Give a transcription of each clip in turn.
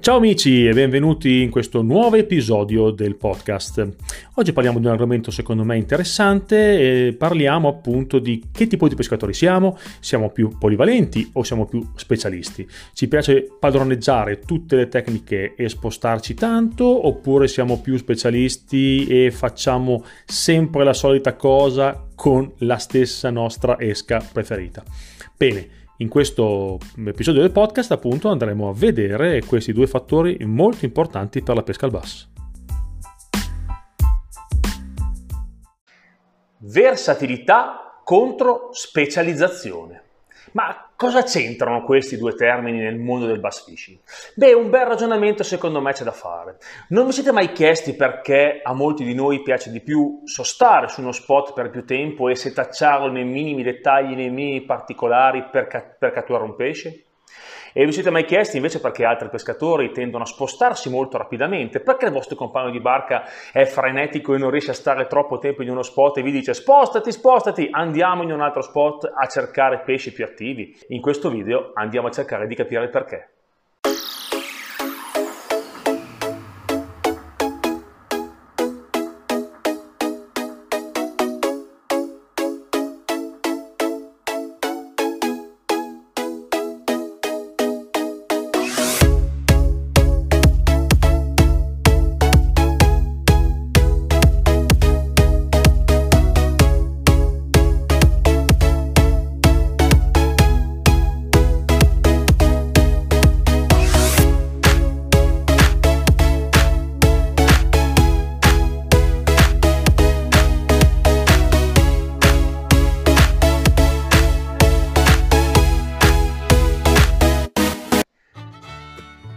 Ciao amici e benvenuti in questo nuovo episodio del podcast. Oggi parliamo di un argomento secondo me interessante e parliamo appunto di che tipo di pescatori siamo, siamo più polivalenti o siamo più specialisti. Ci piace padroneggiare tutte le tecniche e spostarci tanto oppure siamo più specialisti e facciamo sempre la solita cosa con la stessa nostra esca preferita. Bene, in questo episodio del podcast appunto andremo a vedere questi due fattori molto importanti per la pesca al basso. Versatilità contro specializzazione. Ma cosa c'entrano questi due termini nel mondo del bass fishing? Beh, un bel ragionamento secondo me c'è da fare. Non vi siete mai chiesti perché a molti di noi piace di più sostare su uno spot per più tempo e setacciarlo nei minimi dettagli, nei minimi particolari per, ca- per catturare un pesce? E vi siete mai chiesti invece perché altri pescatori tendono a spostarsi molto rapidamente? Perché il vostro compagno di barca è frenetico e non riesce a stare troppo tempo in uno spot e vi dice spostati, spostati, andiamo in un altro spot a cercare pesci più attivi? In questo video andiamo a cercare di capire il perché.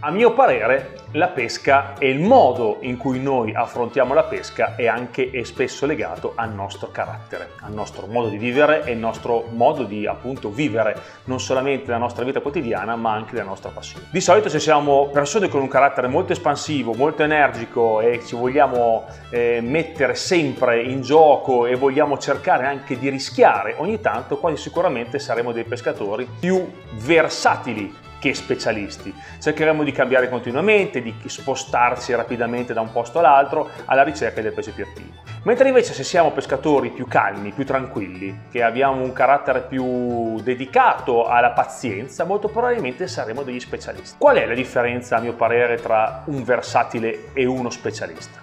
A mio parere la pesca e il modo in cui noi affrontiamo la pesca è anche e spesso legato al nostro carattere, al nostro modo di vivere e il nostro modo di appunto vivere non solamente la nostra vita quotidiana ma anche la nostra passione. Di solito se siamo persone con un carattere molto espansivo, molto energico e ci vogliamo eh, mettere sempre in gioco e vogliamo cercare anche di rischiare ogni tanto, quasi sicuramente saremo dei pescatori più versatili che specialisti. Cercheremo di cambiare continuamente, di spostarci rapidamente da un posto all'altro alla ricerca del pesce più attivo. Mentre invece se siamo pescatori più calmi, più tranquilli, che abbiamo un carattere più dedicato alla pazienza, molto probabilmente saremo degli specialisti. Qual è la differenza a mio parere tra un versatile e uno specialista?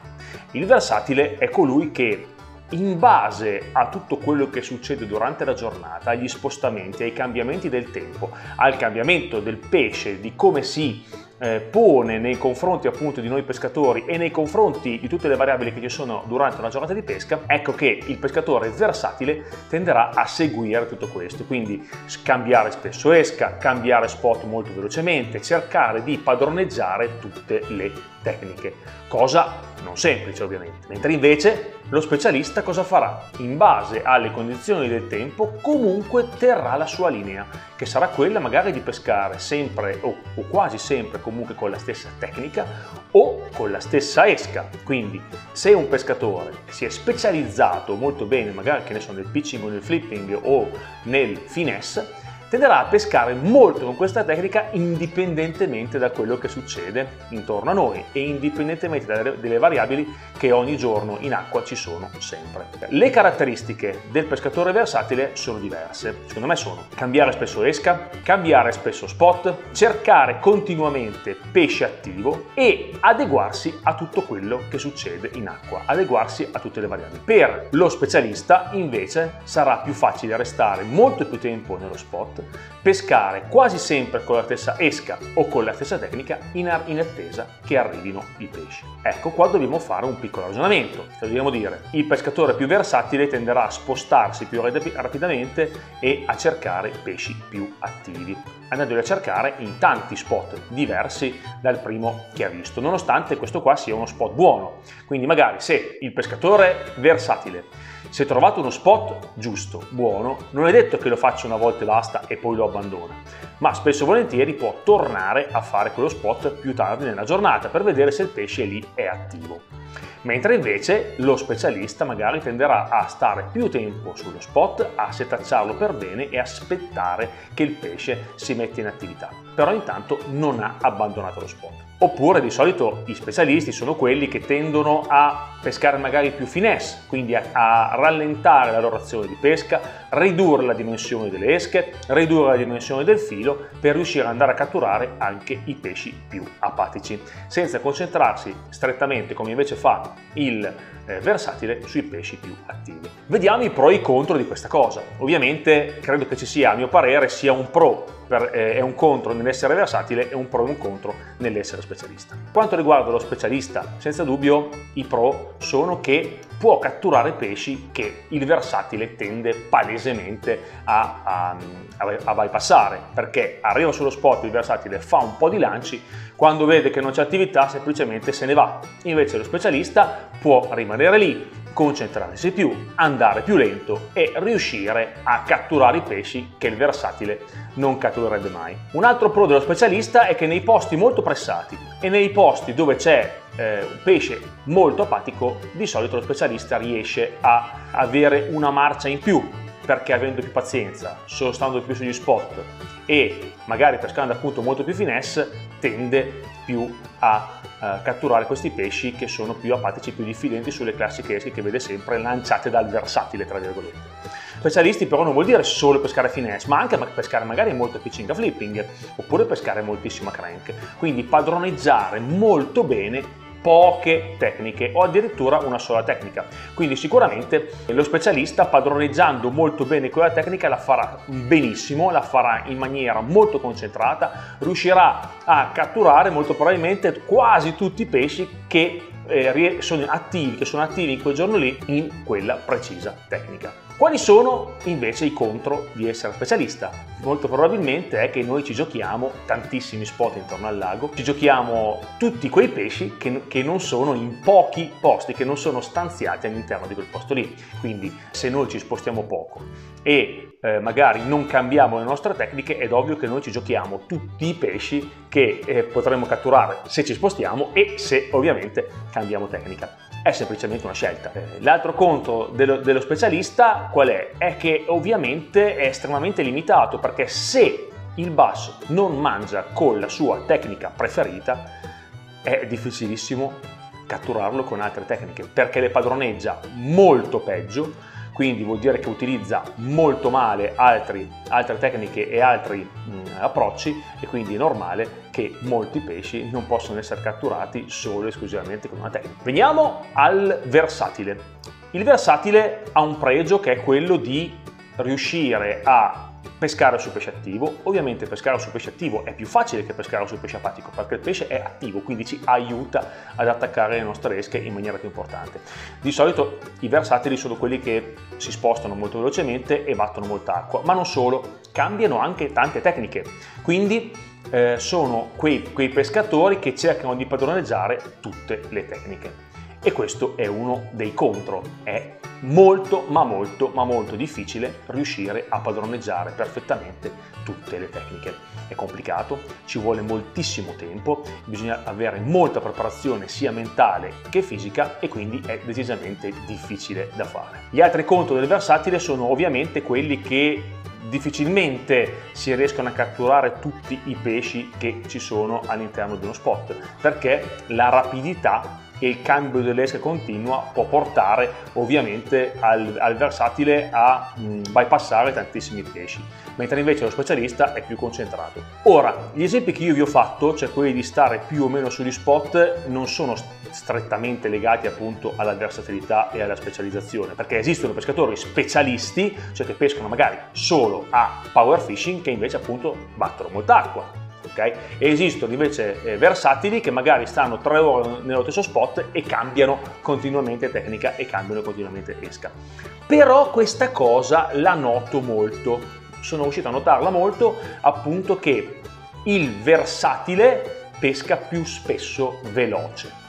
Il versatile è colui che in base a tutto quello che succede durante la giornata, agli spostamenti, ai cambiamenti del tempo, al cambiamento del pesce, di come si eh, pone nei confronti appunto di noi pescatori e nei confronti di tutte le variabili che ci sono durante una giornata di pesca, ecco che il pescatore versatile tenderà a seguire tutto questo, quindi cambiare spesso esca, cambiare spot molto velocemente, cercare di padroneggiare tutte le tecniche, cosa non semplice ovviamente, mentre invece lo specialista cosa farà? In base alle condizioni del tempo comunque terrà la sua linea, che sarà quella magari di pescare sempre o, o quasi sempre comunque con la stessa tecnica o con la stessa esca. Quindi se un pescatore si è specializzato molto bene magari che ne so nel pitching o nel flipping o nel finesse, tenderà a pescare molto con questa tecnica indipendentemente da quello che succede intorno a noi e indipendentemente dalle, variabili che ogni giorno in acqua ci sono sempre. Le caratteristiche del pescatore versatile sono diverse, secondo me sono cambiare spesso esca, cambiare spesso spot, cercare continuamente pesce attivo e adeguarsi a tutto quello che succede in acqua, adeguarsi a tutte le variabili. Per lo specialista invece sarà più facile restare molto più tempo nello spot pescare quasi sempre con la stessa esca o con la stessa tecnica in, in attesa che arrivino i pesci. Ecco qua dobbiamo fare un piccolo ragionamento, cioè dobbiamo dire il pescatore più versatile tenderà a spostarsi più rapidamente e a cercare pesci più attivi, andandoli a cercare in tanti spot diversi dal primo che ha visto, nonostante questo qua sia uno spot buono. Quindi magari se il pescatore versatile se trovate uno spot giusto, buono, non è detto che lo faccia una volta e basta e poi lo abbandona, ma spesso e volentieri può tornare a fare quello spot più tardi nella giornata per vedere se il pesce lì è attivo. mentre invece lo specialista magari tenderà a stare più tempo sullo spot, a setacciarlo per bene e aspettare che il pesce si metta in attività. Però intanto non ha abbandonato lo spot. Oppure di solito i specialisti sono quelli che tendono a pescare magari più finesse, quindi a, a, rallentare la loro azione di pesca, ridurre la dimensione delle esche, ridurre la dimensione del filo per riuscire ad andare a catturare anche i pesci più apatici, senza concentrarsi strettamente come invece fa il eh, versatile sui pesci più attivi. Vediamo i pro e i contro di questa cosa. Ovviamente credo che ci sia, a mio parere, sia un pro per, eh, è un contro nell'essere versatile e un pro e un contro nell'essere specialista. Quanto riguarda lo specialista, senza dubbio i pro sono che può catturare pesci che il versatile tende palesemente a, a, a bypassare, perché arriva sullo spot il versatile, fa un po' di lanci, quando vede che non c'è attività semplicemente se ne va. Invece lo specialista può rimanere lì, concentrarsi più, andare più lento e riuscire a catturare i pesci che il versatile non catturerebbe mai. Un altro pro dello specialista è che nei posti molto pressati e nei posti dove c'è eh, un pesce molto apatico, di solito lo specialista riesce a avere una marcia in più perché avendo più pazienza, solo stando più sugli spot e magari pescando appunto molto più finesse, tende più a uh, catturare questi pesci che sono più apatici, più diffidenti sulle classiche esche che vede sempre lanciate dal versatile, tra virgolette. Specialisti però non vuol dire solo pescare finesse, ma anche pescare magari molto pitching a flipping, oppure pescare moltissima crank. Quindi padroneggiare molto bene poche tecniche o addirittura una sola tecnica. Quindi sicuramente lo specialista padroneggiando molto bene quella tecnica la farà benissimo, la farà in maniera molto concentrata, riuscirà a catturare molto probabilmente quasi tutti i pesci che eh, sono attivi, che sono attivi in quel giorno lì in quella precisa tecnica. Quali sono invece i contro di essere specialista? Molto probabilmente è che noi ci giochiamo tantissimi spot intorno al lago, ci giochiamo tutti quei pesci che, che non sono in pochi posti, che non sono stanziati all'interno di quel posto lì. Quindi se noi ci spostiamo poco e eh, magari non cambiamo le nostre tecniche, è ovvio che noi ci giochiamo tutti i pesci che eh, potremo catturare se ci spostiamo e se ovviamente cambiamo tecnica è semplicemente una scelta. L'altro conto dello, dello specialista qual è? È che ovviamente è estremamente limitato perché se il basso non mangia con la sua tecnica preferita è difficilissimo catturarlo con altre tecniche perché le padroneggia molto peggio quindi vuol dire che utilizza molto male altri, altre tecniche e altri mh, mm, approcci e quindi è normale che molti pesci non possono essere catturati solo e esclusivamente con una tecnica. Veniamo al versatile. Il versatile ha un pregio che è quello di riuscire a pescare sul pesce attivo. Ovviamente pescare sul pesce attivo è più facile che pescare sul pesce apatico perché il pesce è attivo, quindi ci aiuta ad attaccare le nostre esche in maniera più importante. Di solito i versatili sono quelli che si spostano molto velocemente e battono molta acqua, ma non solo, cambiano anche tante tecniche. Quindi eh, sono quei, quei pescatori che cercano di padroneggiare tutte le tecniche. E questo è uno dei contro, è molto ma molto ma molto difficile riuscire a padroneggiare perfettamente tutte le tecniche. È complicato, ci vuole moltissimo tempo, bisogna avere molta preparazione sia mentale che fisica e quindi è decisamente difficile da fare. Gli altri contro del versatile sono ovviamente quelli che difficilmente si riescono a catturare tutti i pesci che ci sono all'interno di uno spot perché la rapidità e il cambio dell'esca continua può portare ovviamente al, al versatile a mh, mm, bypassare tantissimi pesci, mentre invece lo specialista è più concentrato. Ora, gli esempi che io vi ho fatto, cioè quelli di stare più o meno sugli spot, non sono strettamente legati appunto alla versatilità e alla specializzazione, perché esistono pescatori specialisti, cioè che pescano magari solo a power fishing, che invece appunto battono molta acqua, Okay? esistono invece eh, versatili che magari stanno tre ore nello stesso spot e cambiano continuamente tecnica e cambiano continuamente esca. Però questa cosa la noto molto, sono riuscito a notarla molto appunto che il versatile pesca più spesso veloce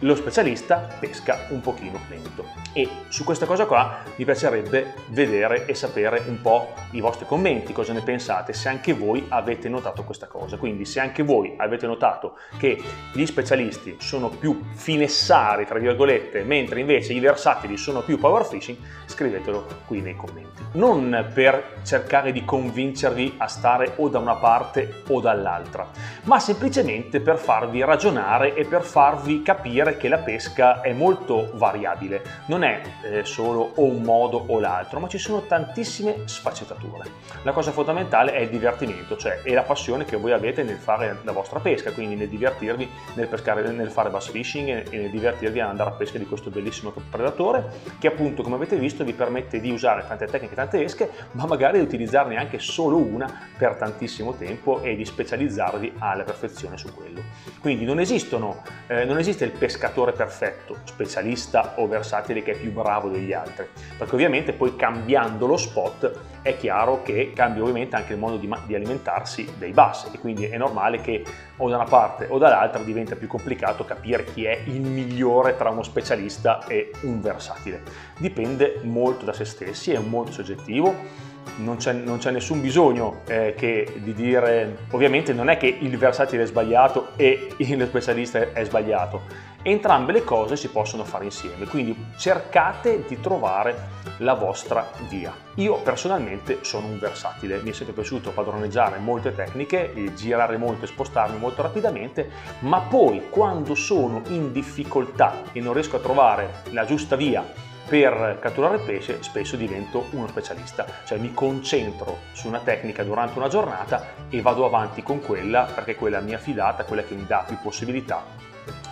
lo specialista pesca un pochino lento. E su questa cosa qua mi piacerebbe vedere e sapere un po' i vostri commenti, cosa ne pensate, se anche voi avete notato questa cosa. Quindi se anche voi avete notato che gli specialisti sono più finessari, tra virgolette, mentre invece i versatili sono più power fishing, scrivetelo qui nei commenti. Non per cercare di convincervi a stare o da una parte o dall'altra, ma semplicemente per farvi ragionare e per farvi capire che la pesca è molto variabile, non è eh, solo o un modo o l'altro, ma ci sono tantissime sfaccettature. La cosa fondamentale è il divertimento, cioè è la passione che voi avete nel fare la vostra pesca, quindi nel divertirvi nel, pescare, nel fare bass fishing e nel divertirvi ad andare a pesca di questo bellissimo predatore che appunto come avete visto vi permette di usare tante tecniche, tante esche, ma magari di utilizzarne anche solo una per tantissimo tempo e di specializzarvi alla perfezione su quello. Quindi non, esistono, eh, non esiste il pescatore perfetto, specialista o versatile che è più bravo degli altri, perché ovviamente poi cambiando lo spot è chiaro che cambia ovviamente anche il modo di, di alimentarsi dei bass e quindi è normale che o da una parte o dall'altra diventa più complicato capire chi è il migliore tra uno specialista e un versatile. Dipende molto da se stessi, è molto soggettivo non c'è, non c'è, nessun bisogno eh, che, di dire, ovviamente non è che il versatile è sbagliato e il specialista è sbagliato, entrambe le cose si possono fare insieme, quindi cercate di trovare la vostra via. Io personalmente sono un versatile, mi è sempre piaciuto padroneggiare molte tecniche, girare molto e spostarmi molto rapidamente, ma poi quando sono in difficoltà e non riesco a trovare la giusta via per catturare pesce spesso divento uno specialista, cioè mi concentro su una tecnica durante una giornata e vado avanti con quella perché quella mi è affidata, quella che mi dà più possibilità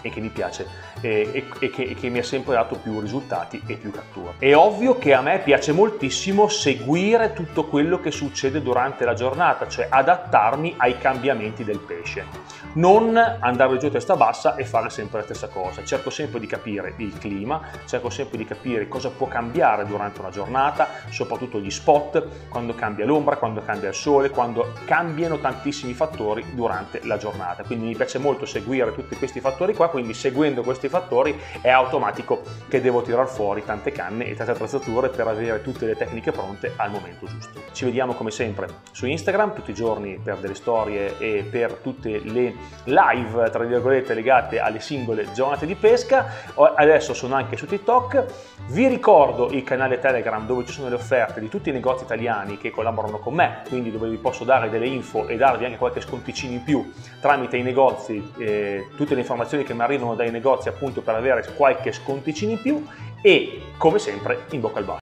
e che mi piace e, e, e, che, e, che, mi ha sempre dato più risultati e più catture. È ovvio che a me piace moltissimo seguire tutto quello che succede durante la giornata, cioè adattarmi ai cambiamenti del pesce. Non andare giù a testa bassa e fare sempre la stessa cosa. Cerco sempre di capire il clima, cerco sempre di capire cosa può cambiare durante una giornata, soprattutto gli spot, quando cambia l'ombra, quando cambia il sole, quando cambiano tantissimi fattori durante la giornata. Quindi mi piace molto seguire tutti questi fattori qua, quindi seguendo questi fattori è automatico che devo tirar fuori tante canne e tante attrezzature per avere tutte le tecniche pronte al momento giusto. Ci vediamo come sempre su Instagram tutti i giorni per delle storie e per tutte le live tra virgolette legate alle singole giornate di pesca. Adesso sono anche su TikTok. Vi ricordo il canale Telegram dove ci sono le offerte di tutti i negozi italiani che collaborano con me, quindi dove vi posso dare delle info e darvi anche qualche sconticino in più tramite i negozi, eh, tutte le informazioni che mi arrivano dai negozi appunto per avere qualche sconticino in più e come sempre in bocca al bacio.